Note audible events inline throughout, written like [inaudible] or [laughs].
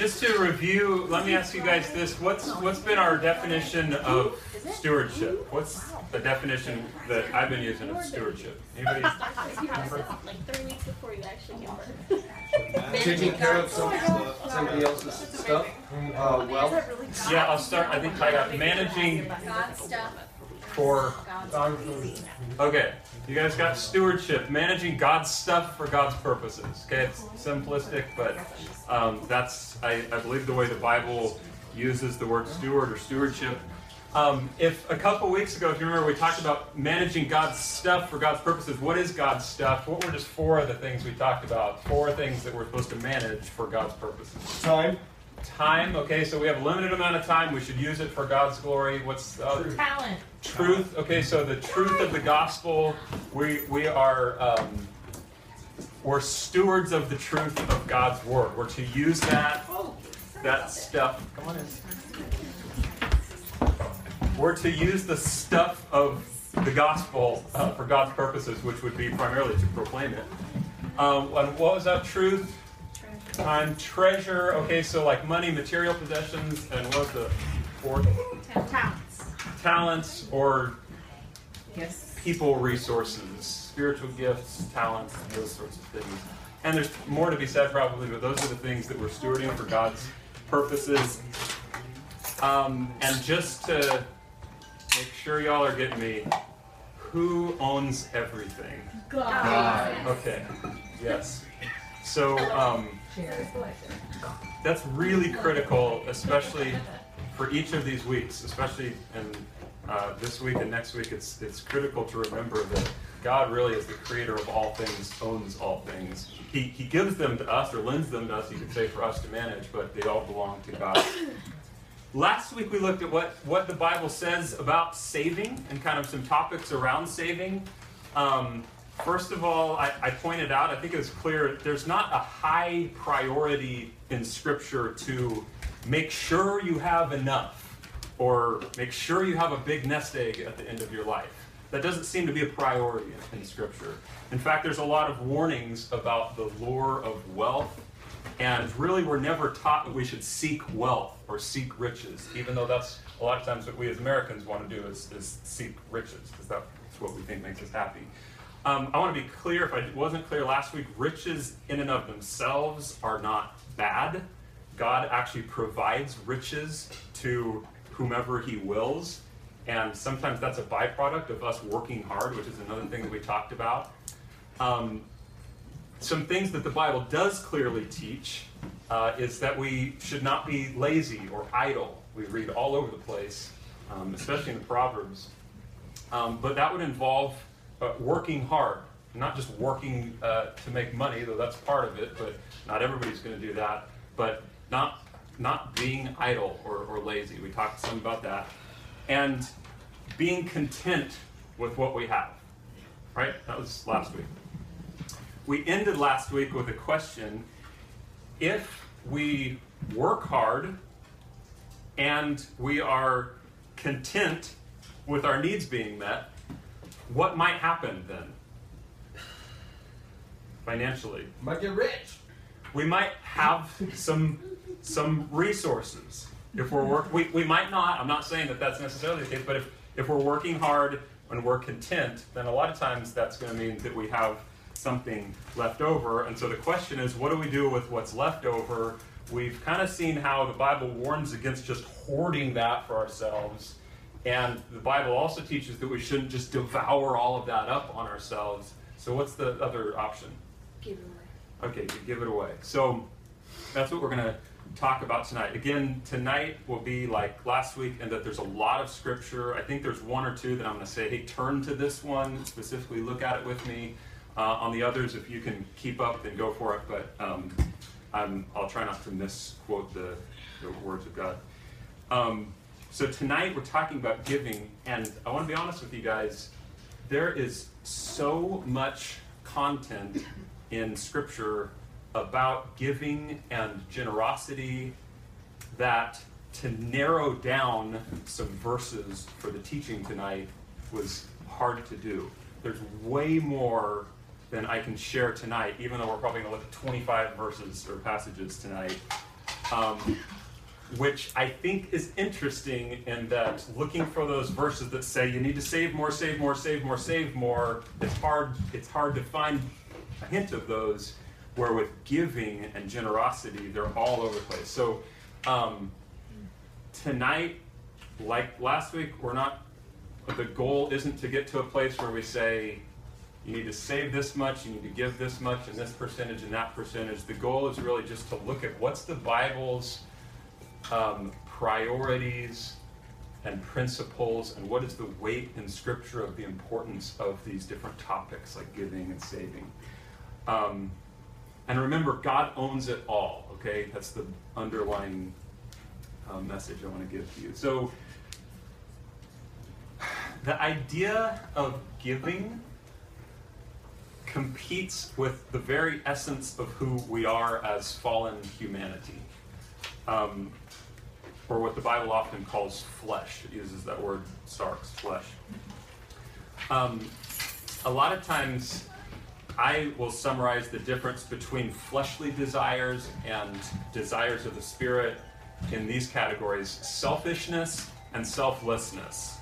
just to review, let me ask you guys this: What's what's been our definition of stewardship? What's the definition that I've been using of stewardship? Anybody? like three weeks before you actually give birth. Taking care of some, somebody else's stuff. Uh, well, Yeah, I'll start. I think I got managing God stuff. For. God's easy. Okay, you guys got stewardship, managing God's stuff for God's purposes. Okay, it's simplistic, but um, that's I, I believe the way the Bible uses the word steward or stewardship. Um, if a couple weeks ago, if you remember, we talked about managing God's stuff for God's purposes. What is God's stuff? What were just four of the things we talked about? Four things that we're supposed to manage for God's purposes. time. Time. Okay, so we have a limited amount of time. We should use it for God's glory. What's the other? Talent. Truth. Okay, so the truth of the gospel. We we are um, we're stewards of the truth of God's word. We're to use that that stuff. Come on in. We're to use the stuff of the gospel uh, for God's purposes, which would be primarily to proclaim it. Um, and what was that truth? Time, treasure. Okay, so like money, material possessions, and what was the fourth? Talents. Talents or Yes. people resources, spiritual gifts, talents, those sorts of things. And there's more to be said probably, but those are the things that we're stewarding for God's purposes. Um, and just to make sure y'all are getting me, who owns everything? God. Okay, yes. So um, that's really critical, especially for each of these weeks, especially in uh, this week and next week. It's it's critical to remember that God really is the creator of all things, owns all things. He He gives them to us or lends them to us. You could say for us to manage, but they all belong to God. Last week we looked at what, what the Bible says about saving and kind of some topics around saving. Um, first of all, I, I pointed out, I think it was clear, there's not a high priority in Scripture to make sure you have enough or make sure you have a big nest egg at the end of your life. That doesn't seem to be a priority in, in Scripture. In fact, there's a lot of warnings about the lure of wealth and really, we're never taught that we should seek wealth or seek riches, even though that's a lot of times what we as Americans want to do is, is seek riches, because that's what we think makes us happy. Um, I want to be clear, if I wasn't clear last week, riches in and of themselves are not bad. God actually provides riches to whomever He wills, and sometimes that's a byproduct of us working hard, which is another thing that we talked about. Um, some things that the Bible does clearly teach uh, is that we should not be lazy or idle. We read all over the place, um, especially in the Proverbs. Um, but that would involve uh, working hard, not just working uh, to make money, though that's part of it, but not everybody's going to do that. But not, not being idle or, or lazy. We talked some about that. And being content with what we have. Right? That was last week. We ended last week with a question if we work hard and we are content with our needs being met, what might happen then? Financially. Might get rich. We might have some some resources. If we're work, we, we might not. I'm not saying that that's necessarily the case, but if, if we're working hard and we're content, then a lot of times that's going to mean that we have something left over. And so the question is, what do we do with what's left over? We've kind of seen how the Bible warns against just hoarding that for ourselves. And the Bible also teaches that we shouldn't just devour all of that up on ourselves. So what's the other option? Give it away. Okay, give it away. So that's what we're going to talk about tonight. Again, tonight will be like last week, and that there's a lot of scripture. I think there's one or two that I'm going to say, hey, turn to this one, specifically look at it with me. Uh, on the others, if you can keep up, then go for it. But um, I'm, I'll try not to misquote the, the words of God. Um, so tonight we're talking about giving, and I want to be honest with you guys. There is so much content in Scripture about giving and generosity that to narrow down some verses for the teaching tonight was hard to do. There's way more than I can share tonight, even though we're probably going to look at 25 verses or passages tonight. Um, which I think is interesting in that looking for those verses that say you need to save more, save more, save more, save more, it's hard, it's hard to find a hint of those where with giving and generosity, they're all over the place. So um, tonight, like last week, we're not, the goal isn't to get to a place where we say, you need to save this much, you need to give this much, and this percentage and that percentage. The goal is really just to look at what's the Bible's um, priorities and principles, and what is the weight in Scripture of the importance of these different topics like giving and saving. Um, and remember, God owns it all, okay? That's the underlying uh, message I want to give to you. So, the idea of giving competes with the very essence of who we are as fallen humanity. Um, or what the Bible often calls flesh. It uses that word sarx, flesh. Um, a lot of times, I will summarize the difference between fleshly desires and desires of the Spirit in these categories selfishness and selflessness.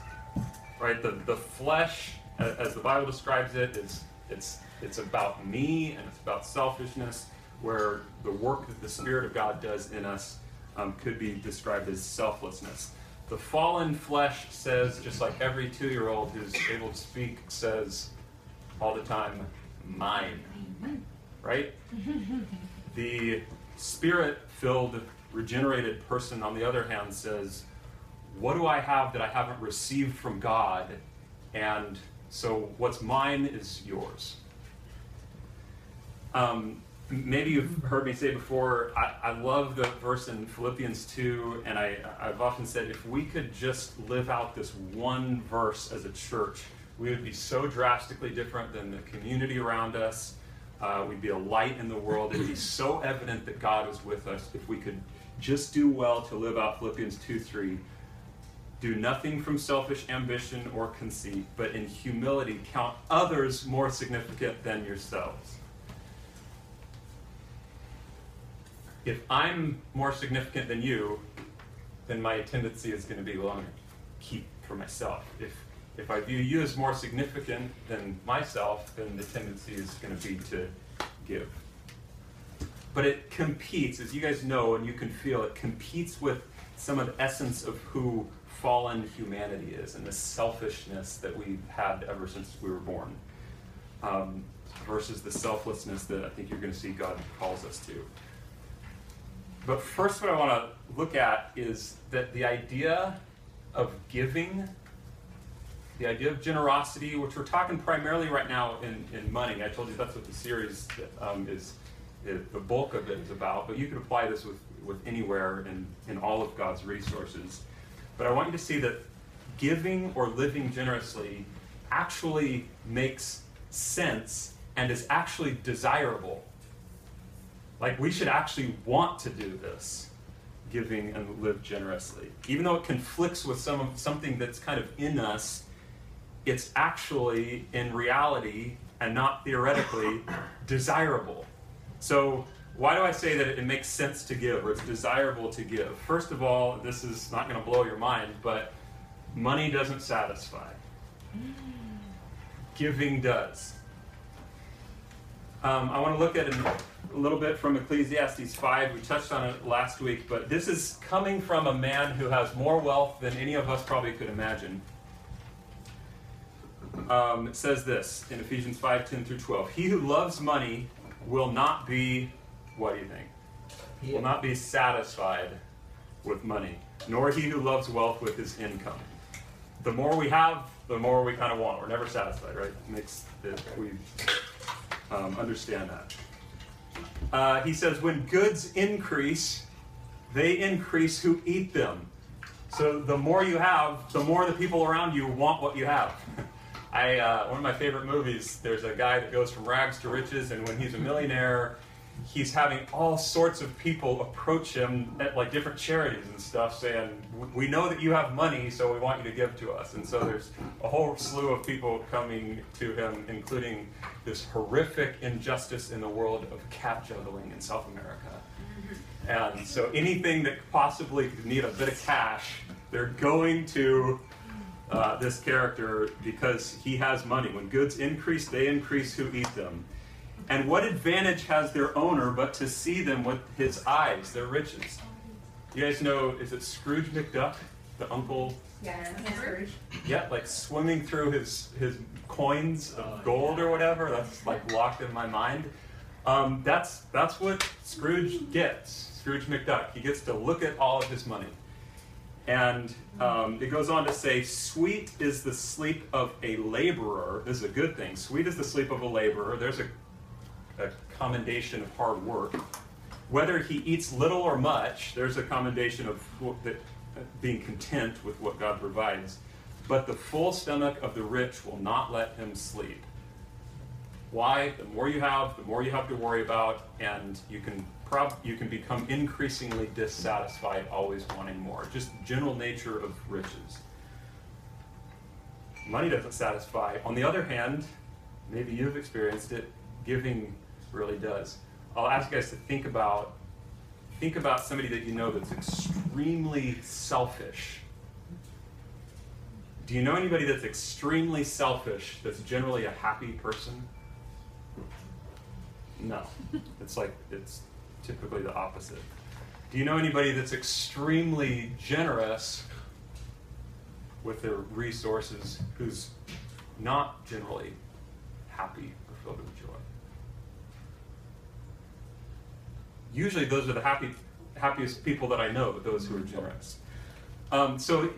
Right? The, the flesh, as the Bible describes it, is it's, it's about me and it's about selfishness, where the work that the Spirit of God does in us um, could be described as selflessness. The fallen flesh says, just like every two year old who's able to speak says all the time, mine. Right? [laughs] The spirit filled, regenerated person, on the other hand, says, What do I have that I haven't received from God? And so what's mine is yours. Um, maybe you've heard me say before, I, I love the verse in Philippians 2, and I, I've often said if we could just live out this one verse as a church, we would be so drastically different than the community around us. Uh, we'd be a light in the world. It'd be [clears throat] so evident that God was with us if we could just do well to live out Philippians 2 3. Do nothing from selfish ambition or conceit, but in humility count others more significant than yourselves. if I'm more significant than you, then my tendency is going to be, well, I'm going to keep for myself. If if I view you as more significant than myself, then the tendency is going to be to give. But it competes, as you guys know and you can feel, it competes with some of the essence of who fallen humanity is and the selfishness that we've had ever since we were born, um, versus the selflessness that I think you're going to see God calls us to. But first, what I want to look at is that the idea of giving, the idea of generosity, which we're talking primarily right now in, in money. I told you that's what the series um, is, the bulk of it is about, but you can apply this with, with anywhere in, in all of God's resources. But I want you to see that giving or living generously actually makes sense and is actually desirable like, we should actually want to do this, giving and live generously. Even though it conflicts with some something that's kind of in us, it's actually, in reality, and not theoretically, desirable. So, why do I say that it makes sense to give or it's desirable to give? First of all, this is not going to blow your mind, but money doesn't satisfy. Giving does. Um, I want to look at a little bit from Ecclesiastes 5. We touched on it last week, but this is coming from a man who has more wealth than any of us probably could imagine. Um, it says this in Ephesians 5 10 through 12. He who loves money will not be, what do you think? Will not be satisfied with money, nor he who loves wealth with his income. The more we have, the more we kind of want. We're never satisfied, right? It makes it, we um, understand that. Uh, he says, when goods increase, they increase who eat them. So the more you have, the more the people around you want what you have. [laughs] I uh, one of my favorite movies. There's a guy that goes from rags to riches, and when he's a millionaire, he's having all sorts of people approach him at like different charities and stuff saying, We know that you have money, so we want you to give to us. And so there's a whole slew of people coming to him, including this horrific injustice in the world of cat juggling in South America. And so anything that possibly could need a bit of cash, they're going to uh, this character because he has money. When goods increase, they increase who eat them. And what advantage has their owner but to see them with his eyes, their riches? You guys know, is it Scrooge McDuck, the uncle? Yeah, Scrooge. Yeah, like swimming through his, his coins of gold or whatever. That's like locked in my mind. Um, that's, that's what Scrooge gets, Scrooge McDuck. He gets to look at all of his money. And um, it goes on to say, Sweet is the sleep of a laborer. This is a good thing. Sweet is the sleep of a laborer. There's a, a commendation of hard work. Whether he eats little or much, there's a commendation of that, uh, being content with what God provides. But the full stomach of the rich will not let him sleep. Why? The more you have, the more you have to worry about, and you can prob- you can become increasingly dissatisfied, always wanting more. Just general nature of riches. Money doesn't satisfy. On the other hand, maybe you've experienced it. Giving really does. I'll ask you guys to think about think about somebody that you know that's extremely selfish. Do you know anybody that's extremely selfish that's generally a happy person? No. It's like it's typically the opposite. Do you know anybody that's extremely generous with their resources who's not generally happy or filled with joy? Usually, those are the happy, happiest people that I know, those who are generous. Um, so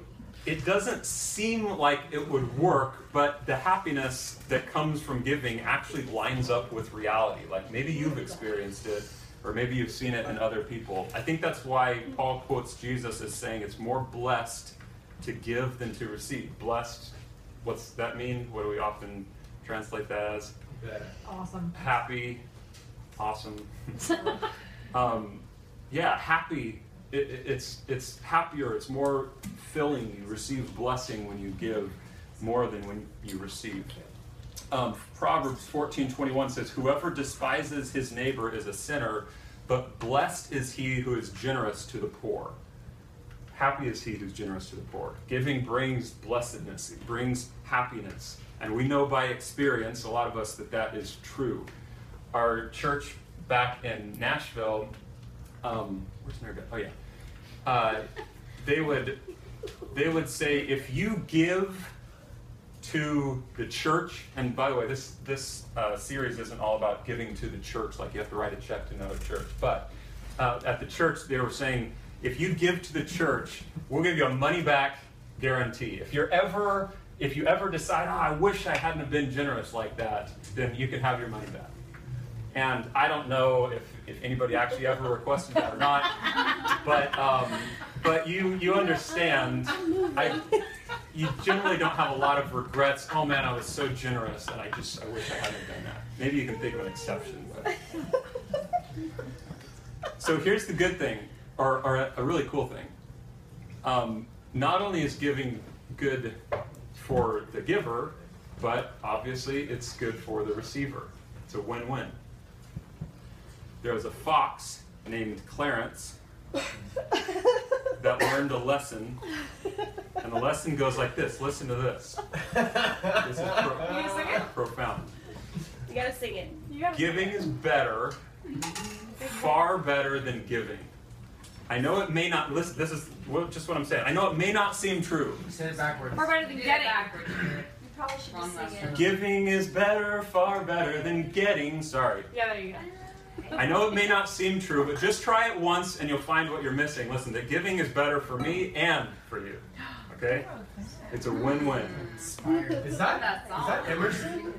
it doesn't seem like it would work, but the happiness that comes from giving actually lines up with reality. Like maybe you've experienced it, or maybe you've seen it in other people. I think that's why Paul quotes Jesus as saying it's more blessed to give than to receive. Blessed, what's that mean? What do we often translate that as? Awesome. Happy, awesome. [laughs] um, yeah, happy. It, it- it's it's happier. It's more filling. You receive blessing when you give more than when you receive. Um, Proverbs fourteen twenty one says, "Whoever despises his neighbor is a sinner, but blessed is he who is generous to the poor." Happy is he who's generous to the poor. Giving brings blessedness. It brings happiness, and we know by experience, a lot of us, that that is true. Our church back in Nashville, um, where's Beth? Oh yeah, uh, they would they would say if you give to the church, and by the way, this this uh, series isn't all about giving to the church, like you have to write a check to another church. But uh, at the church, they were saying if you give to the church, we'll give you a money back guarantee. If you're ever if you ever decide, oh, I wish I hadn't have been generous like that, then you can have your money back. And I don't know if, if anybody actually ever requested that or not, but um, but you you understand. I you generally don't have a lot of regrets. Oh man, I was so generous, and I just I wish I hadn't done that. Maybe you can think of an exception, but. So here's the good thing, or, or a, a really cool thing. Um, not only is giving good for the giver, but obviously it's good for the receiver. It's a win-win. There was a fox named Clarence that learned a lesson, and the lesson goes like this. Listen to this. This is pro- You sing it? profound. You gotta sing it. You gotta Giving is better, far better than giving. I know it may not. Listen, this is just what I'm saying. I know it may not seem true. Say it backwards. Far better than Get getting. it backwards. You probably should Wrong just sing it. Giving is better, far better than getting. Sorry. Yeah, there you go. I know it may not seem true, but just try it once and you'll find what you're missing. Listen, that giving is better for me and for you. Okay? It's a win-win. Is that That is that Emerson?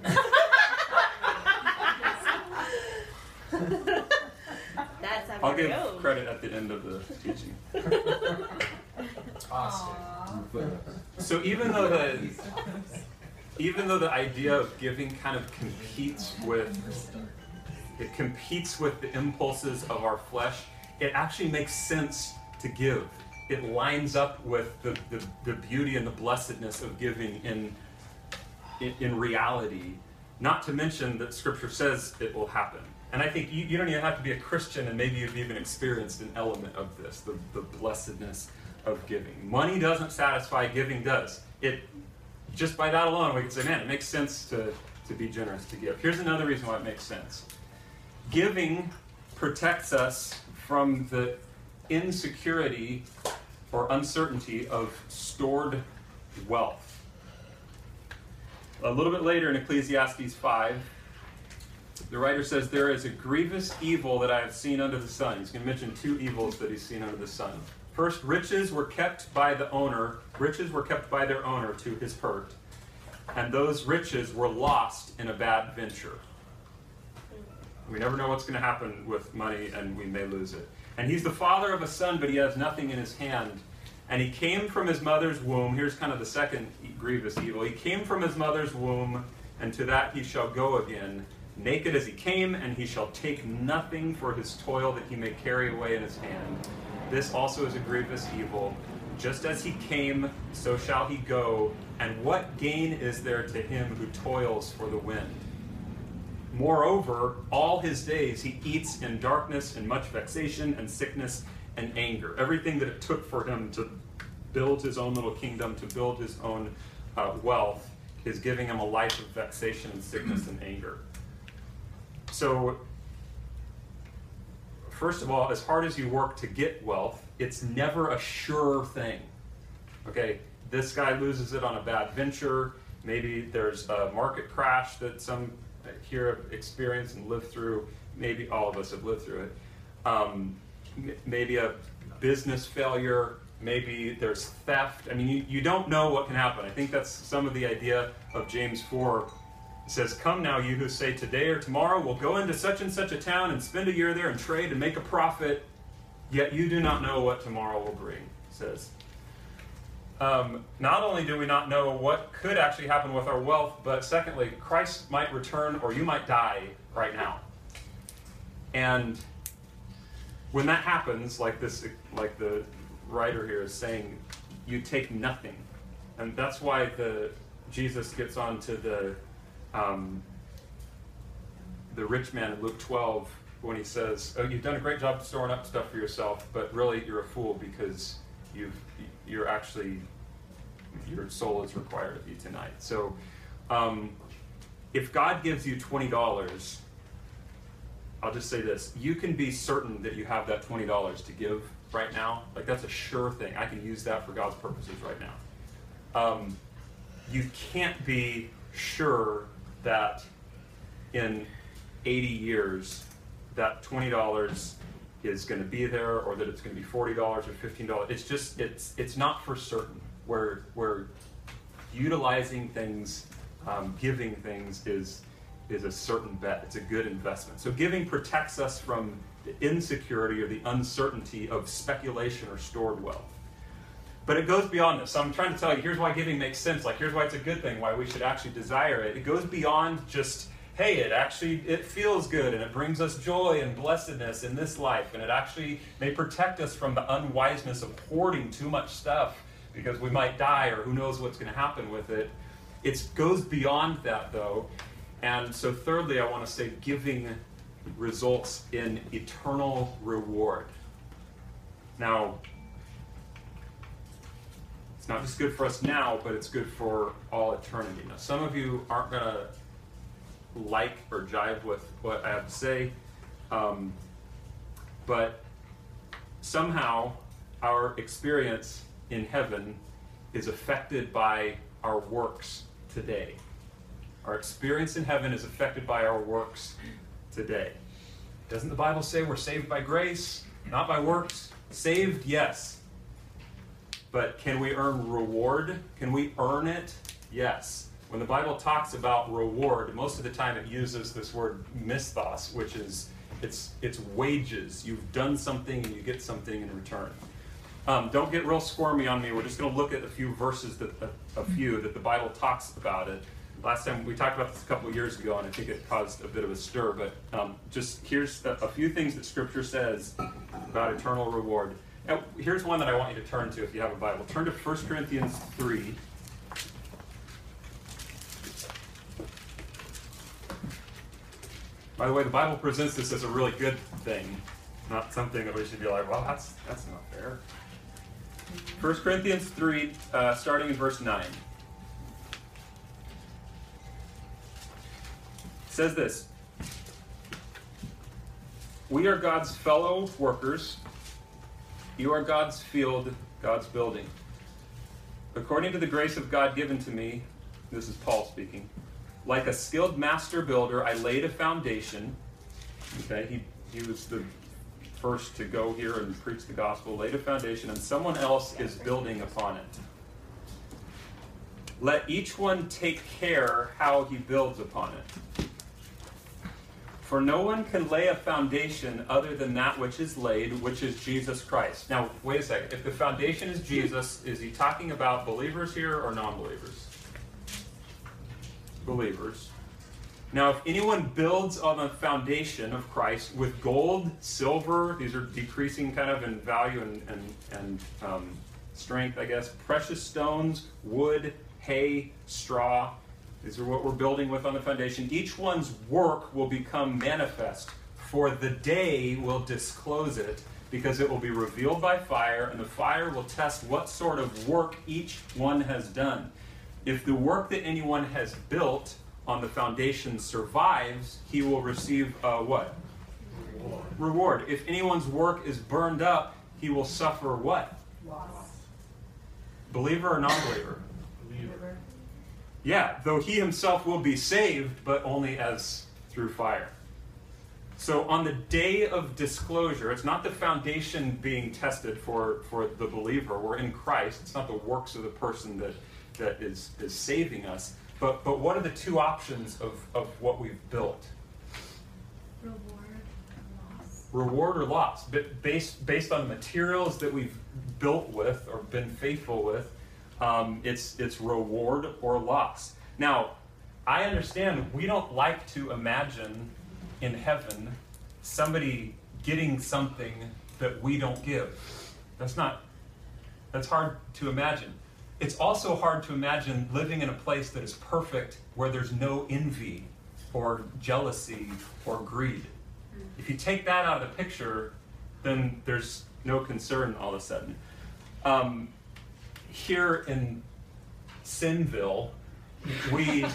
That's how I'll give goes. credit at the end of the teaching. Awesome. So even though the even though the idea of giving kind of competes with it competes with the impulses of our flesh, it actually makes sense to give. It lines up with the, the, the beauty and the blessedness of giving in, in in reality. Not to mention that scripture says it will happen. And I think you, you don't even have to be a Christian, and maybe you've even experienced an element of this the, the blessedness of giving. Money doesn't satisfy, giving does. It just by that alone, we can say, man, it makes sense to, to be generous to give. Here's another reason why it makes sense giving protects us from the insecurity or uncertainty of stored wealth. A little bit later in Ecclesiastes 5, the writer says, There is a grievous evil that I have seen under the sun. He's going to mention two evils that he's seen under the sun. First, riches were kept by the owner, riches were kept by their owner to his hurt, and those riches were lost in a bad venture. We never know what's going to happen with money, and we may lose it. And he's the father of a son, but he has nothing in his hand. And he came from his mother's womb. Here's kind of the second grievous evil. He came from his mother's womb, and to that he shall go again, naked as he came, and he shall take nothing for his toil that he may carry away in his hand. This also is a grievous evil. Just as he came, so shall he go. And what gain is there to him who toils for the wind? Moreover, all his days he eats in darkness and much vexation and sickness and anger. Everything that it took for him to build his own little kingdom, to build his own uh, wealth, is giving him a life of vexation and sickness and anger. So, first of all, as hard as you work to get wealth, it's never a sure thing. Okay, this guy loses it on a bad venture. Maybe there's a market crash that some here have experienced and lived through. Maybe all of us have lived through it. Um, maybe a business failure. Maybe there's theft. I mean, you, you don't know what can happen. I think that's some of the idea of James 4 it says, Come now, you who say today or tomorrow we'll go into such and such a town and spend a year there and trade and make a profit, yet you do not know what tomorrow will bring, says. Um, not only do we not know what could actually happen with our wealth, but secondly, Christ might return or you might die right now. And when that happens, like this, like the writer here is saying, you take nothing, and that's why the Jesus gets on to the um, the rich man in Luke 12 when he says, "Oh, you've done a great job storing up stuff for yourself, but really you're a fool because you've you're actually your soul is required of you tonight." So, um, if God gives you twenty dollars, I'll just say this: you can be certain that you have that twenty dollars to give right now. Like that's a sure thing. I can use that for God's purposes right now. Um, you can't be sure that in 80 years that $20 is going to be there or that it's going to be $40 or $15 it's just it's it's not for certain where where utilizing things um, giving things is is a certain bet it's a good investment so giving protects us from the insecurity or the uncertainty of speculation or stored wealth but it goes beyond this. So I'm trying to tell you, here's why giving makes sense. Like, here's why it's a good thing, why we should actually desire it. It goes beyond just, hey, it actually it feels good and it brings us joy and blessedness in this life, and it actually may protect us from the unwiseness of hoarding too much stuff because we might die or who knows what's going to happen with it. It goes beyond that, though. And so, thirdly, I want to say giving results in eternal reward. Now, it's not just good for us now, but it's good for all eternity. Now, some of you aren't going to like or jive with what I have to say, um, but somehow our experience in heaven is affected by our works today. Our experience in heaven is affected by our works today. Doesn't the Bible say we're saved by grace, not by works? Saved, yes. But can we earn reward? Can we earn it? Yes. When the Bible talks about reward, most of the time it uses this word misthos, which is it's it's wages. You've done something and you get something in return. Um, don't get real squirmy on me. We're just going to look at a few verses that a, a, few that the Bible talks about it. Last time we talked about this a couple of years ago, and I think it caused a bit of a stir. But um, just here's a, a few things that Scripture says about eternal reward. Here's one that I want you to turn to if you have a Bible. Turn to 1 Corinthians 3. By the way, the Bible presents this as a really good thing, not something that we should be like, well, that's, that's not fair. 1 Corinthians 3, uh, starting in verse 9. says this We are God's fellow workers. You are God's field, God's building. According to the grace of God given to me, this is Paul speaking, like a skilled master builder, I laid a foundation. Okay, he, he was the first to go here and preach the gospel, laid a foundation, and someone else is building upon it. Let each one take care how he builds upon it. For no one can lay a foundation other than that which is laid, which is Jesus Christ. Now, wait a second. If the foundation is Jesus, is he talking about believers here or non believers? Believers. Now, if anyone builds on the foundation of Christ with gold, silver, these are decreasing kind of in value and, and, and um, strength, I guess, precious stones, wood, hay, straw, these are what we're building with on the foundation. Each one's work will become manifest, for the day will disclose it, because it will be revealed by fire, and the fire will test what sort of work each one has done. If the work that anyone has built on the foundation survives, he will receive a what? Reward. Reward. If anyone's work is burned up, he will suffer what? Loss. Believer or non believer? Yeah, though he himself will be saved, but only as through fire. So on the day of disclosure, it's not the foundation being tested for, for the believer. We're in Christ. It's not the works of the person that, that is, is saving us. But, but what are the two options of, of what we've built? Reward or loss. Reward or loss, based, based on materials that we've built with or been faithful with um, it's, it's reward or loss. Now, I understand we don't like to imagine in heaven somebody getting something that we don't give. That's not, that's hard to imagine. It's also hard to imagine living in a place that is perfect where there's no envy or jealousy or greed. If you take that out of the picture, then there's no concern all of a sudden. Um, here in Sinville, we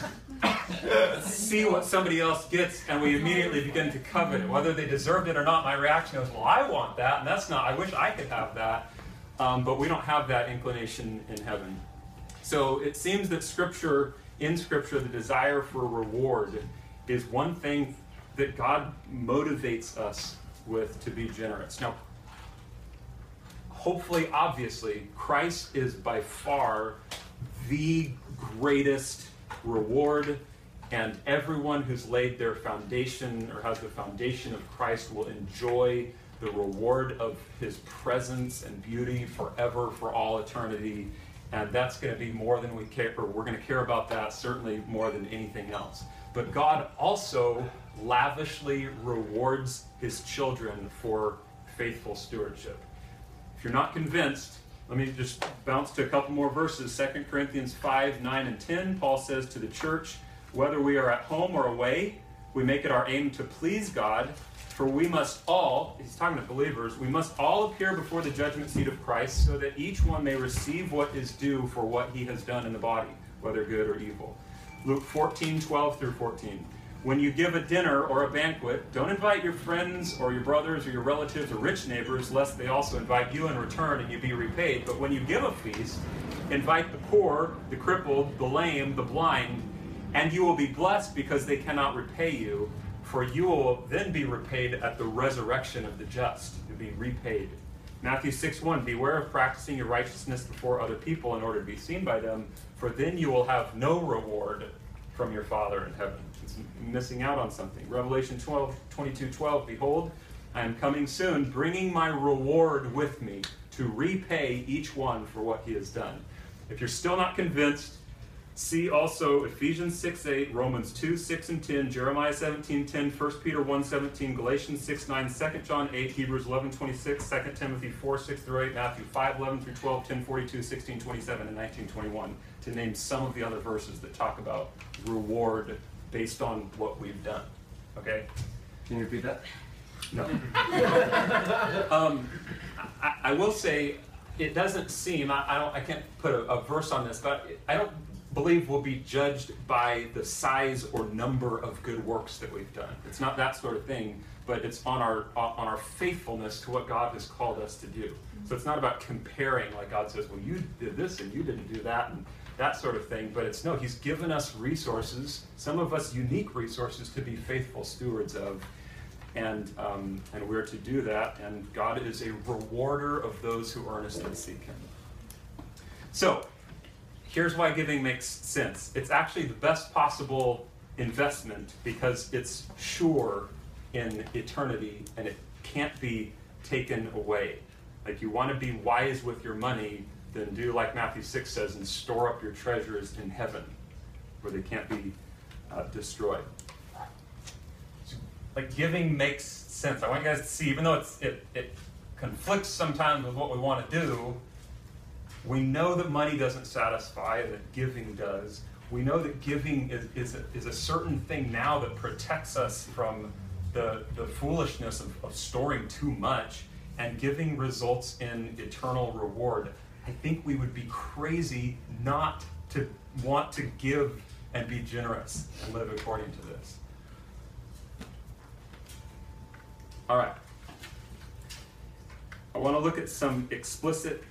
[laughs] see what somebody else gets and we immediately begin to covet it, whether they deserved it or not. My reaction was, well, I want that, and that's not, I wish I could have that. Um, but we don't have that inclination in heaven. So it seems that Scripture, in Scripture, the desire for reward is one thing that God motivates us with to be generous. Now, hopefully, obviously, Christ is by far the greatest reward, and everyone who's laid their foundation or has the foundation of Christ will enjoy the reward of his presence and beauty forever, for all eternity. And that's going to be more than we care, or we're going to care about that certainly more than anything else. But God also lavishly rewards his children for faithful stewardship If you're not convinced, let me just bounce to a couple more verses. 2 Corinthians 5, 9, and 10. Paul says to the church, whether we are at home or away, we make it our aim to please God, for we must all, he's talking to believers, we must all appear before the judgment seat of Christ so that each one may receive what is due for what he has done in the body, whether good or evil. Luke 14, 12 through 14. When you give a dinner or a banquet, don't invite your friends or your brothers or your relatives or rich neighbors, lest they also invite you in return and you be repaid. But when you give a feast, invite the poor, the crippled, the lame, the blind, and you will be blessed because they cannot repay you, for you will then be repaid at the resurrection of the just, to be repaid. Matthew 6 1 Beware of practicing your righteousness before other people in order to be seen by them, for then you will have no reward from your Father in heaven It's missing out on something. Revelation 12, 22, 12, Behold, I am coming soon, bringing my reward with me to repay each one for what he has done. If you're still not convinced, see also Ephesians 6, 8, Romans 2, 6 and 10, Jeremiah 17, 10, 1 Peter 1, 17, Galatians 6, 9, 2 John 8, Hebrews 11, 26, 2 Timothy 4, 6 through 8, Matthew 5, 11 through 12, 10, 42, 16, 27, and 19, 21, to name some of the other verses that talk about reward based on what we've done. Okay? Can you repeat that? No. [laughs] um, I, I will say it doesn't seem I, I don't I can't put a, a verse on this, but I don't believe we'll be judged by the size or number of good works that we've done. It's not that sort of thing, but it's on our on our faithfulness to what God has called us to do. So it's not about comparing like God says, well, you did this and you didn't do that and that sort of thing. But it's no, He's given us resources, some of us unique resources to be faithful stewards of and um, and we're to do that. And God is a rewarder of those who earnestly seek Him. So, here's why giving makes sense. It's actually the best possible investment because it's sure in eternity and it can't be taken away. Like you want to be wise with your money, then do like Matthew 6 says and store up your treasures in heaven where they can't be uh, destroyed like giving makes sense. I want you guys to see, even though it's, it, it conflicts sometimes with what we want to do, we know that money doesn't satisfy and that giving does. We know that giving is, is, a, is a certain thing now that protects us from the, the foolishness of, of storing too much, and giving results in eternal reward. I think we would be crazy not to want to give and be generous and live according to this. All right. I want to look at some explicit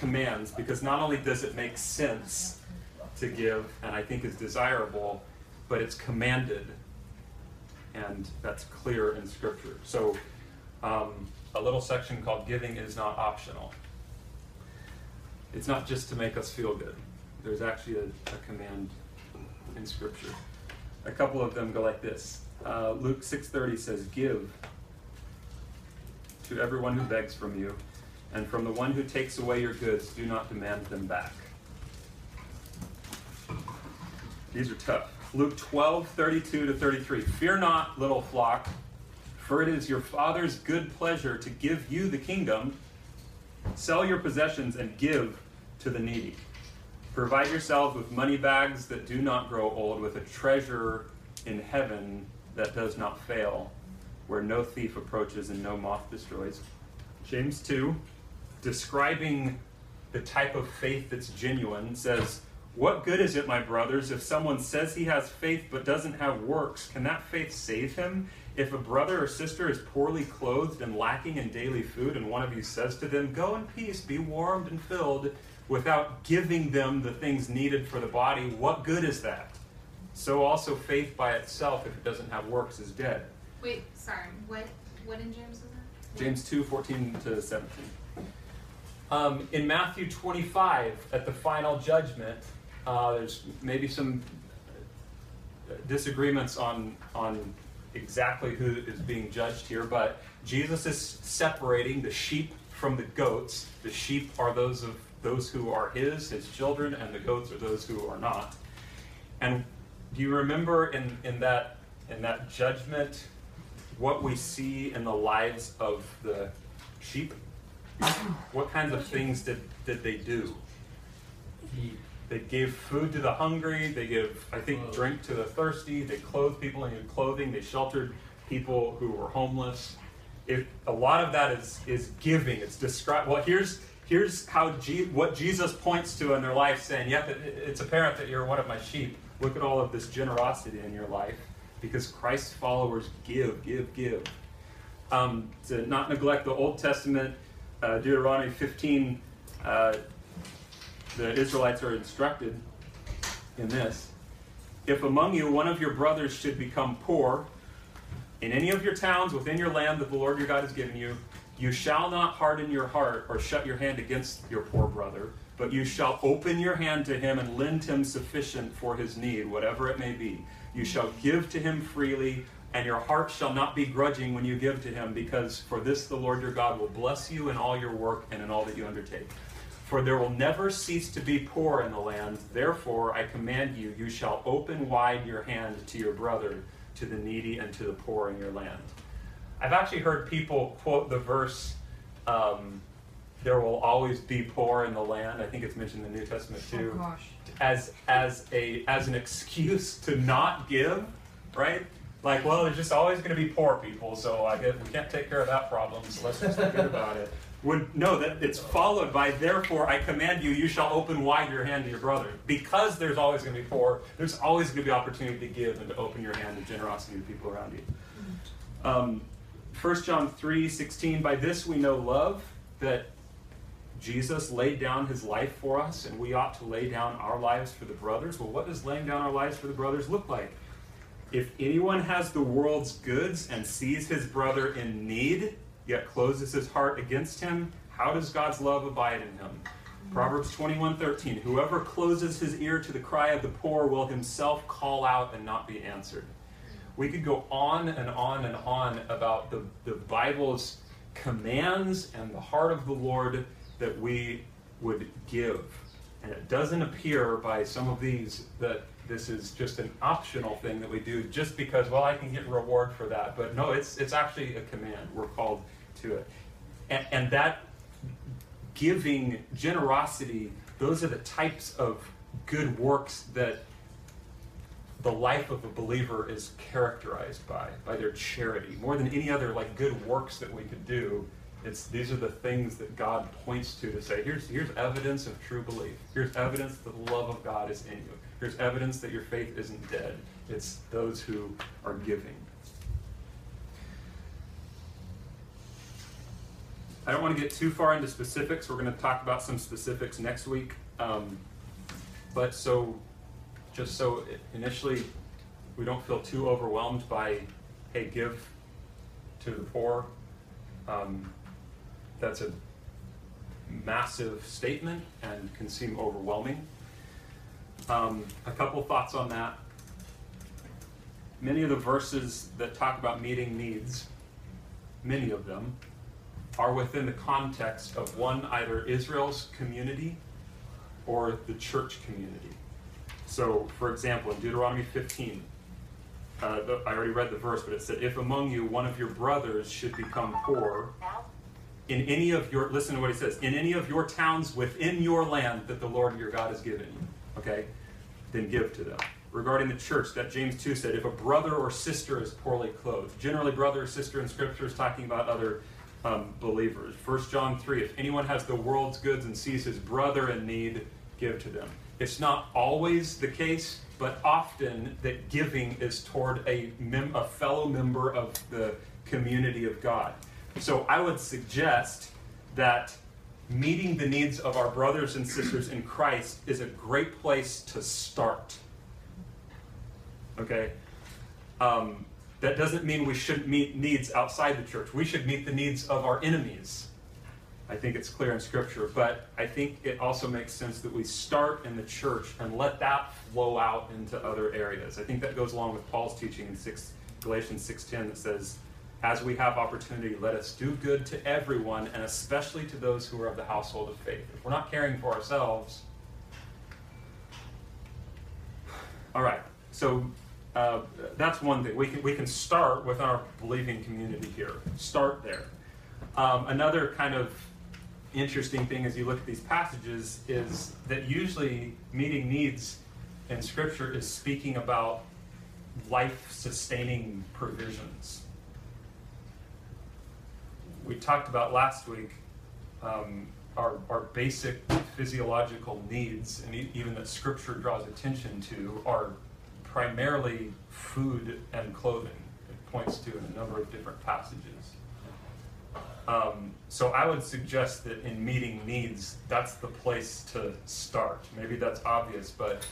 commands because not only does it make sense to give and I think is desirable, but it's commanded and that's clear in Scripture. So, um, a little section called Giving is Not Optional. It's not just to make us feel good, there's actually a, a command in Scripture. A couple of them go like this. Uh, Luke 6:30 says, "Give to everyone who begs from you, and from the one who takes away your goods, do not demand them back. These are tough. Luke 12, 32 to 33. Fear not, little flock, for it is your Father's good pleasure to give you the kingdom. Sell your possessions and give to the needy. Provide yourselves with money bags that do not grow old, with a treasure in heaven that does not fail where no thief approaches and no moth destroys. James 2, describing the type of faith that's genuine, says, What good is it, my brothers, if someone says he has faith but doesn't have works? Can that faith save him? If a brother or sister is poorly clothed and lacking in daily food, and one of you says to them, Go in peace, be warmed and filled, without giving them the things needed for the body, what good is that? So also faith by itself, if it doesn't have works, is dead. Wait, sorry. What what in James is that? James 2, 14 to 17. Um, in Matthew 25, at the final judgment, uh, there's maybe some disagreements on, on exactly who is being judged here, but Jesus is separating the sheep from the goats. The sheep are those of those who are his, his children, and the goats are those who are not. And do you remember in, in that in that judgment what we see in the lives of the sheep. What kinds of things did, did they do? They gave food to the hungry, they give, I think, drink to the thirsty, they clothed people in clothing, they sheltered people who were homeless. If a lot of that is, is giving, it's described. Well, here's, here's how G, what Jesus points to in their life, saying, Yep, it's apparent that you're one of my sheep. Look at all of this generosity in your life because Christ's followers give, give, give. Um, to not neglect the Old Testament, uh, Deuteronomy 15, uh, the Israelites are instructed in this. If among you one of your brothers should become poor, in any of your towns within your land that the Lord your God has given you, you shall not harden your heart or shut your hand against your poor brother, but you shall open your hand to him and lend him sufficient for his need, whatever it may be. You shall give to him freely, and your heart shall not be grudging when you give to him, because for this the Lord your God will bless you in all your work and in all that you undertake. For there will never cease to be poor in the land. Therefore, I command you, you shall open wide your hand to your brother, to the needy, and to the poor in your land. I've actually heard people quote the verse, um, there will always be poor in the land. I think it's mentioned in the New Testament too. Oh gosh. As as a as an excuse to not give, right? Like, well, there's just always going to be poor people, so I guess we can't take care of that problem, so let's just forget about it. Would no, that it's followed by therefore I command you, you shall open wide your hand to your brother. Because there's always going to be poor, there's always going to be opportunity to give and to open your hand to generosity to people around you. Um, 1 John 3 16, by this we know love, that Jesus laid down his life for us, and we ought to lay down our lives for the brothers. Well, what does laying down our lives for the brothers look like? If anyone has the world's goods and sees his brother in need, yet closes his heart against him, how does God's love abide in him? Proverbs 21:13 Whoever closes his ear to the cry of the poor will himself call out and not be answered. We could go on and on and on about the, the Bible's commands and the heart of the Lord that we would give. And it doesn't appear by some of these that this is just an optional thing that we do just because, well, I can get reward for that. But no, it's, it's actually a command. We're called to it. And, and that giving, generosity, those are the types of good works that the life of a believer is characterized by, by their charity. More than any other like good works that we could do, it's these are the things that God points to to say, here's here's evidence of true belief. Here's evidence that the love of God is in you. Here's evidence that your faith isn't dead. It's those who are giving. I don't want to get too far into specifics. We're going to talk about some specifics next week. Um, but so, just so initially we don't feel too overwhelmed by, hey, give to the poor. Um, that's a massive statement and can seem overwhelming. Um, a couple thoughts on that. Many of the verses that talk about meeting needs, many of them, are within the context of one, either Israel's community or the church community. So, for example, in Deuteronomy 15, uh, the, I already read the verse, but it said, If among you one of your brothers should become poor, in any of your, listen to what he says, in any of your towns within your land that the Lord your God has given you, okay, then give to them. Regarding the church, that James 2 said, if a brother or sister is poorly clothed, generally brother or sister in scripture is talking about other um, believers. 1 John 3, if anyone has the world's goods and sees his brother in need, give to them. It's not always the case, but often that giving is toward a, mem- a fellow member of the community of God. So I would suggest that meeting the needs of our brothers and sisters in Christ is a great place to start. Okay? Um, that doesn't mean we shouldn't meet needs outside the church. We should meet the needs of our enemies. I think it's clear in Scripture, but I think it also makes sense that we start in the church and let that flow out into other areas. I think that goes along with Paul's teaching in 6, Galatians 6.10 that says, as we have opportunity, let us do good to everyone, and especially to those who are of the household of faith. If we're not caring for ourselves, all right. So uh, that's one thing. We can we can start with our believing community here. Start there. Um, another kind of interesting thing as you look at these passages is that usually meeting needs in Scripture is speaking about life-sustaining provisions we talked about last week, um, our, our basic physiological needs, and even that Scripture draws attention to, are primarily food and clothing. It points to in a number of different passages. Um, so I would suggest that in meeting needs, that's the place to start. Maybe that's obvious, but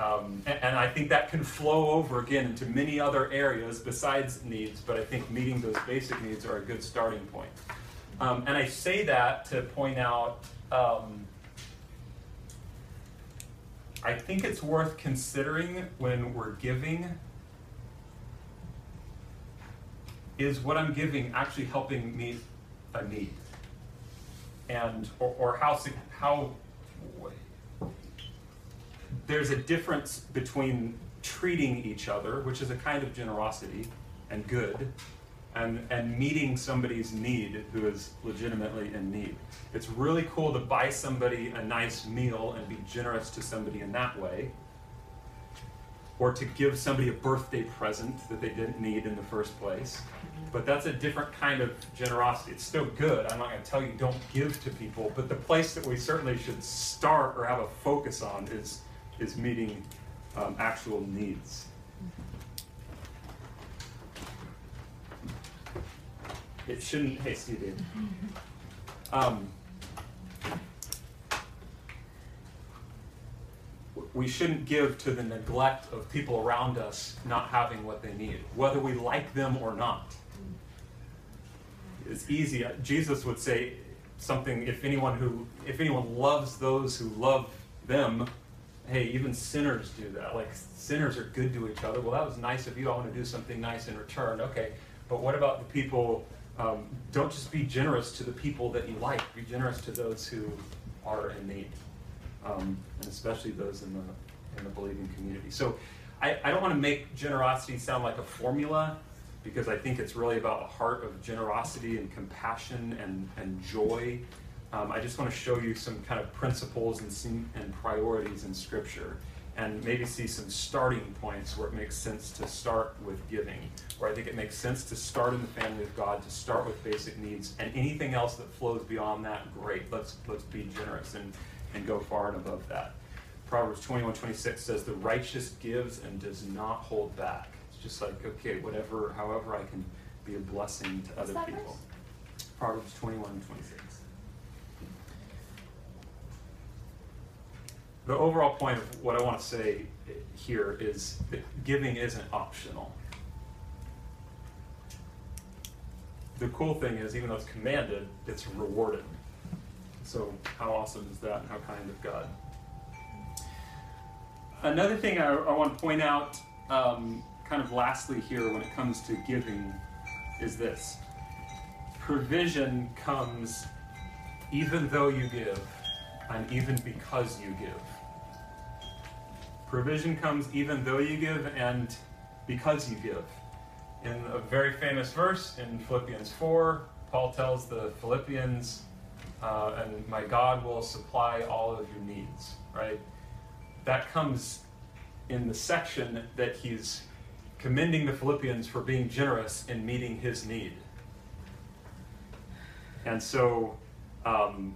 um, and, and, I think that can flow over again into many other areas besides needs, but I think meeting those basic needs are a good starting point. Um, and I say that to point out um, I think it's worth considering when we're giving is what I'm giving actually helping meet a need? And, or, or how, how there's a difference between treating each other, which is a kind of generosity and good, and, and meeting somebody's need who is legitimately in need. It's really cool to buy somebody a nice meal and be generous to somebody in that way. or to give somebody a birthday present that they didn't need in the first place. But that's a different kind of generosity. It's still good. I'm not going to tell you don't give to people, but the place that we certainly should start or have a focus on is is meeting um, actual needs. It shouldn't. Steve. Dave. Um, we shouldn't give to the neglect of people around us not having what they need, whether we like them or not. It's easy. Jesus would say something if anyone who if anyone loves those who love them, hey, even sinners do that. Like sinners are good to each other. Well, that was nice of you. I want to do something nice in return. Okay, but what about the people? Um, don't just be generous to the people that you like. Be generous to those who are in need um, and especially those in the in the believing community. So I, I don't want to make generosity sound like a formula because I think it's really about a heart of generosity and compassion and, and joy. Um, I just want to show you some kind of principles and, and priorities in Scripture and maybe see some starting points where it makes sense to start with giving, where I think it makes sense to start in the family of God, to start with basic needs, and anything else that flows beyond that, great. Let's let's be generous and and go far and above that. Proverbs 21 26 says, The righteous gives and does not hold back. It's just like, okay, whatever, however I can be a blessing to other people. verse? Proverbs 21 26. The overall point of what I want to say here is that giving isn't optional. The cool thing is, even though it's commanded, it's rewarded. So, how awesome is that, and how kind of God? Another thing I, I want to point out, um, kind of lastly here, when it comes to giving, is this provision comes even though you give, and even because you give. Provision comes even though you give and because you give. In a very famous verse in Philippians 4, Paul tells the Philippians, uh, and my God will supply all of your needs, right? That comes in the section that he's commending the Philippians for being generous in meeting his need. And so um,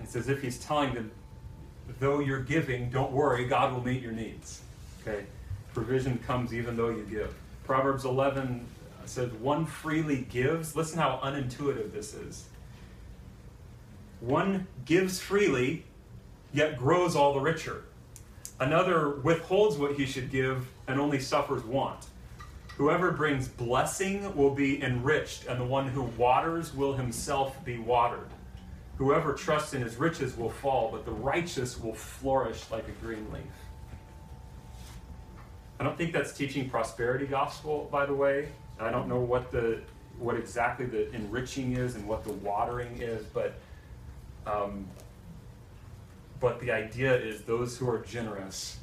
it's as if he's telling them, though you're giving, don't worry, God will meet your needs. Okay? Provision comes even though you give. Proverbs 11 uh, says, one freely gives. Listen how unintuitive this is. One gives freely, yet grows all the richer. Another withholds what he should give and only suffers want. Whoever brings blessing will be enriched, and the one who waters will himself be watered. Whoever trusts in his riches will fall, but the righteous will flourish like a green leaf. I don't think that's teaching prosperity gospel, by the way. I don't know what the what exactly the enriching is and what the watering is, but um, but the idea is those who are generous,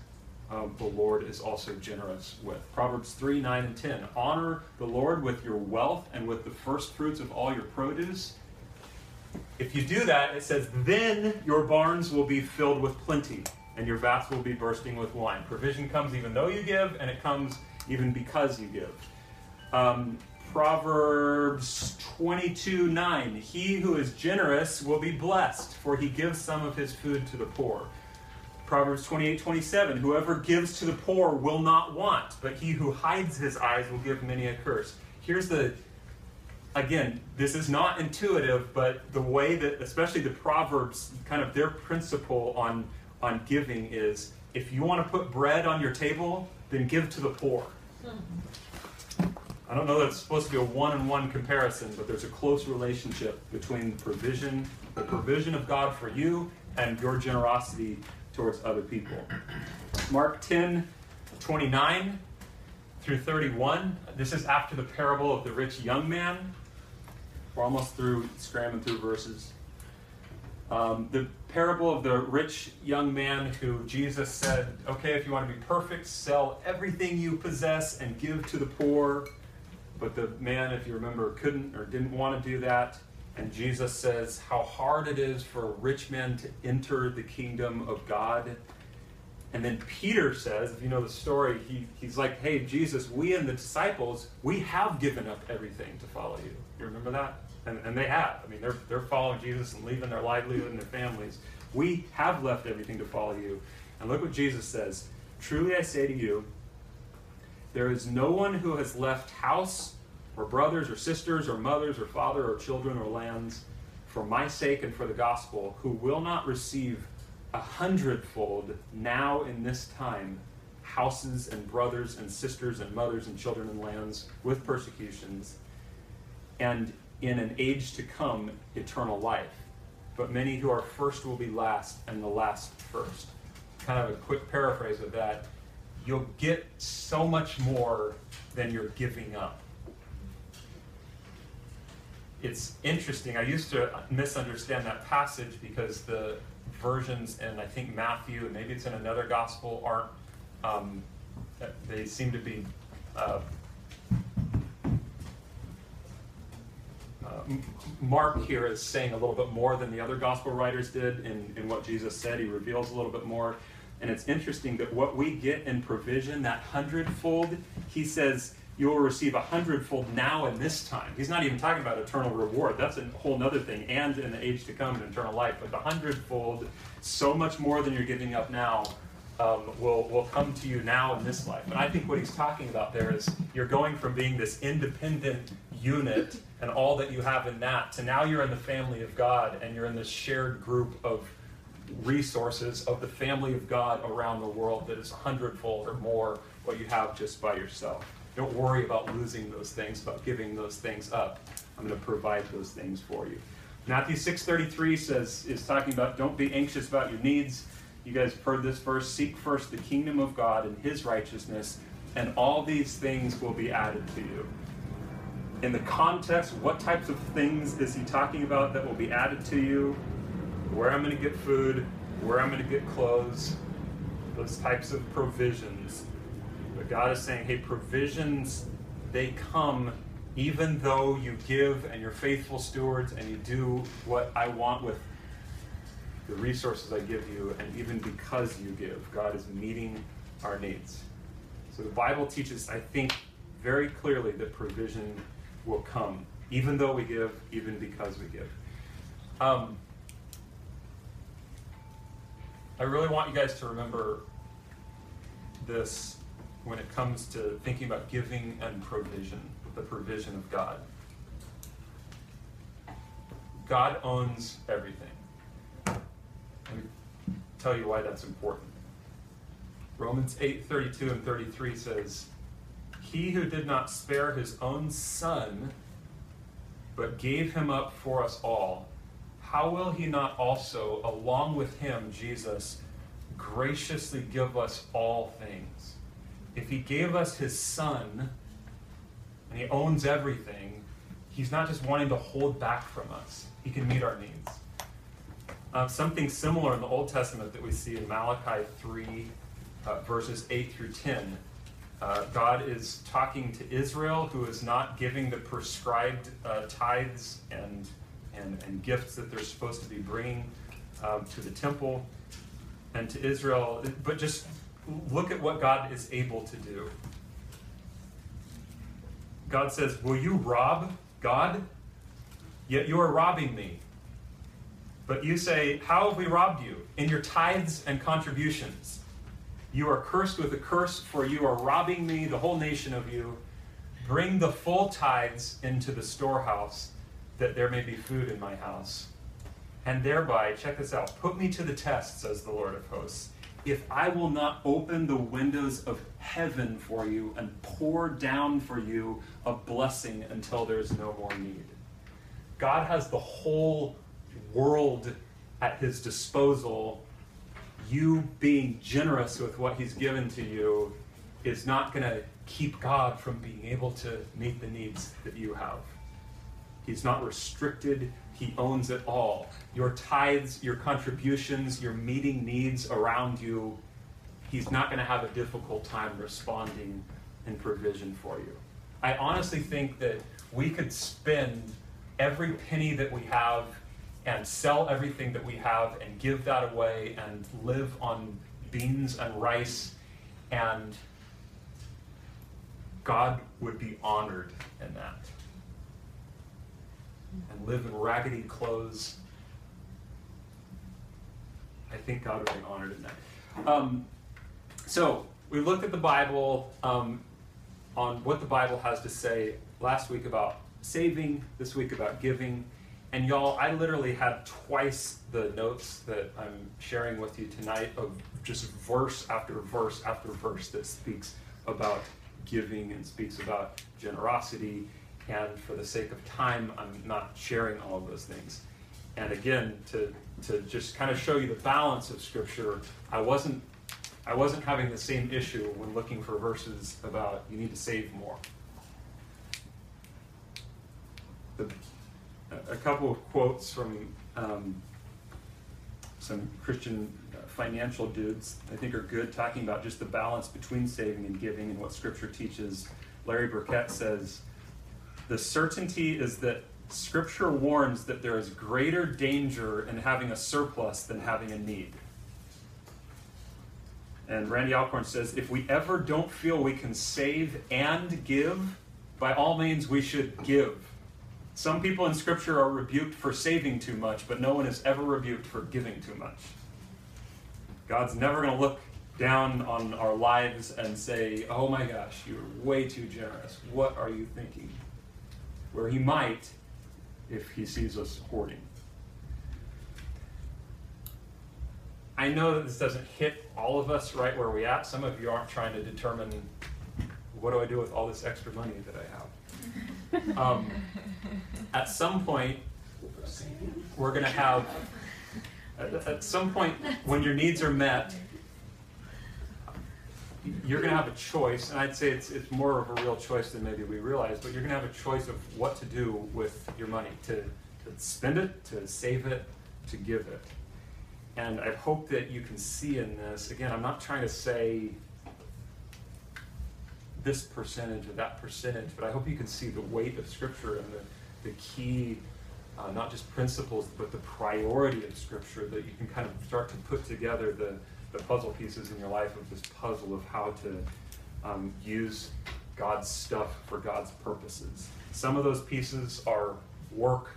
um, the Lord is also generous with. Proverbs 3 9 and 10. Honor the Lord with your wealth and with the first fruits of all your produce. If you do that, it says, then your barns will be filled with plenty, and your vats will be bursting with wine. Provision comes even though you give, and it comes even because you give. Um, Proverbs 22 9. He who is generous will be blessed, for he gives some of his food to the poor. Proverbs 28 27. Whoever gives to the poor will not want, but he who hides his eyes will give many a curse. Here's the, again, this is not intuitive, but the way that, especially the Proverbs, kind of their principle on, on giving is if you want to put bread on your table, then give to the poor. I don't know that it's supposed to be a one-on-one comparison, but there's a close relationship between provision, the provision of God for you, and your generosity towards other people. Mark 10, 29 through 31. This is after the parable of the rich young man. We're almost through scrambling through verses. Um, the parable of the rich young man who Jesus said, Okay, if you want to be perfect, sell everything you possess and give to the poor. But the man, if you remember, couldn't or didn't want to do that. And Jesus says how hard it is for a rich man to enter the kingdom of God. And then Peter says, if you know the story, he, he's like, hey, Jesus, we and the disciples, we have given up everything to follow you. You remember that? And, and they have. I mean, they're, they're following Jesus and leaving their livelihood and their families. We have left everything to follow you. And look what Jesus says Truly I say to you, there is no one who has left house or brothers or sisters or mothers or father or children or lands for my sake and for the gospel who will not receive a hundredfold now in this time houses and brothers and sisters and mothers and children and lands with persecutions and in an age to come eternal life but many who are first will be last and the last first kind of a quick paraphrase of that you'll get so much more than you're giving up it's interesting. I used to misunderstand that passage because the versions in I think Matthew and maybe it's in another gospel aren't. Um, they seem to be. Uh, Mark here is saying a little bit more than the other gospel writers did in, in what Jesus said. He reveals a little bit more. And it's interesting that what we get in provision, that hundredfold, he says, you will receive a hundredfold now in this time. He's not even talking about eternal reward. That's a whole other thing, and in the age to come in eternal life. But the hundredfold, so much more than you're giving up now, um, will, will come to you now in this life. And I think what he's talking about there is you're going from being this independent unit and all that you have in that to now you're in the family of God and you're in this shared group of resources of the family of God around the world that is a hundredfold or more what you have just by yourself. Don't worry about losing those things, about giving those things up. I'm going to provide those things for you. Matthew 6:33 says is talking about don't be anxious about your needs. You guys have heard this verse, seek first the kingdom of God and his righteousness, and all these things will be added to you. In the context, what types of things is he talking about that will be added to you? Where I'm going to get food, where I'm going to get clothes, those types of provisions but God is saying, hey, provisions, they come even though you give and you're faithful stewards and you do what I want with the resources I give you, and even because you give, God is meeting our needs. So the Bible teaches, I think, very clearly that provision will come, even though we give, even because we give. Um, I really want you guys to remember this when it comes to thinking about giving and provision, the provision of God. God owns everything. Let me tell you why that's important. Romans 8 32 and 33 says, He who did not spare his own son, but gave him up for us all, how will he not also, along with him, Jesus, graciously give us all things? if he gave us his son and he owns everything, he's not just wanting to hold back from us. He can meet our needs. Uh, something similar in the Old Testament that we see in Malachi 3, uh, verses 8 through 10. Uh, God is talking to Israel, who is not giving the prescribed uh, tithes and, and, and gifts that they're supposed to be bringing um, to the temple and to Israel, but just look at what God is able to do. God says, Will you rob God? Yet you are robbing me. But you say, How have we robbed you? In your tithes and contributions. You are cursed with a curse, for you are robbing me, the whole nation of you. Bring the full tithes into the storehouse, that there may be food in my house. And thereby, check this out, put me to the test, says the Lord of hosts if I will not open the windows of heaven for you and pour down for you a blessing until there's no more need. God has the whole world at his disposal. You being generous with what he's given to you is not going to keep God from being able to meet the needs that you have. He's not restricted he owns it all. Your tithes, your contributions, your meeting needs around you, He's not going to have a difficult time responding in provision for you. I honestly think that we could spend every penny that we have and sell everything that we have and give that away and live on beans and rice, and God would be honored in that. And live in raggedy clothes. I think God would be honored in that. Um, so, we looked at the Bible um, on what the Bible has to say last week about saving, this week about giving. And y'all, I literally have twice the notes that I'm sharing with you tonight of just verse after verse after verse that speaks about giving and speaks about generosity. And for the sake of time, I'm not sharing all of those things. And again, to, to just kind of show you the balance of Scripture, I wasn't I wasn't having the same issue when looking for verses about you need to save more. The, a couple of quotes from um, some Christian financial dudes I think are good, talking about just the balance between saving and giving and what Scripture teaches. Larry Burkett says, The certainty is that Scripture warns that there is greater danger in having a surplus than having a need. And Randy Alcorn says, if we ever don't feel we can save and give, by all means we should give. Some people in Scripture are rebuked for saving too much, but no one is ever rebuked for giving too much. God's never going to look down on our lives and say, oh my gosh, you're way too generous. What are you thinking? Where he might if he sees us hoarding. I know that this doesn't hit all of us right where we at. Some of you aren't trying to determine what do I do with all this extra money that I have. Um, at some point, we're going to have, at, at some point, when your needs are met, you're going to have a choice, and I'd say it's, it's more of a real choice than maybe we realize, but you're going to have a choice of what to do with your money to, to spend it, to save it, to give it. And I hope that you can see in this, again, I'm not trying to say this percentage or that percentage, but I hope you can see the weight of Scripture and the, the key, uh, not just principles, but the priority of Scripture that you can kind of start to put together the, the puzzle pieces in your life of this puzzle of how to um, use God's stuff for God's purposes. Some of those pieces are work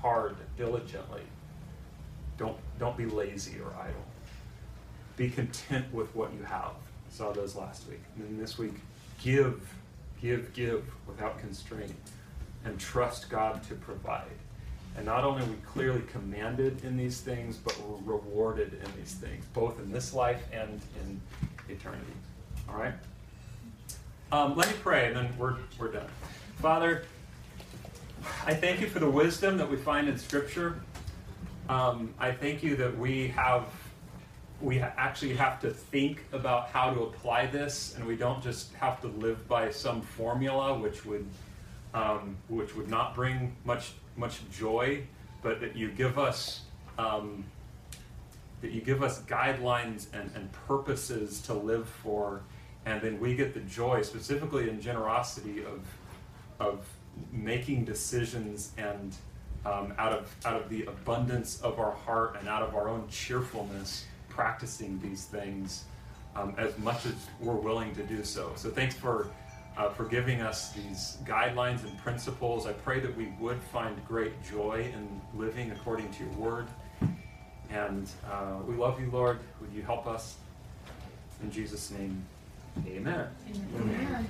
hard, diligently. Don't, don't be lazy or idle. Be content with what you have. Saw those last week. And then this week, give, give, give without constraint. And trust God to provide. And not only are we clearly commanded in these things, but we're rewarded in these things, both in this life and in eternity. All right? Um, let me pray, and then we're, we're done. Father, I thank you for the wisdom that we find in Scripture. Um, I thank you that we have, we actually have to think about how to apply this, and we don't just have to live by some formula, which would, um, which would not bring much much joy, but that you give us um, that you give us guidelines and, and purposes to live for, and then we get the joy, specifically in generosity, of of making decisions and um, out of out of the abundance of our heart and out of our own cheerfulness, practicing these things um, as much as we're willing to do so. So thanks for uh, for giving us these guidelines and principles. I pray that we would find great joy in living according to your word. And uh, we love you, Lord. Would you help us? In Jesus' name, amen. Amen.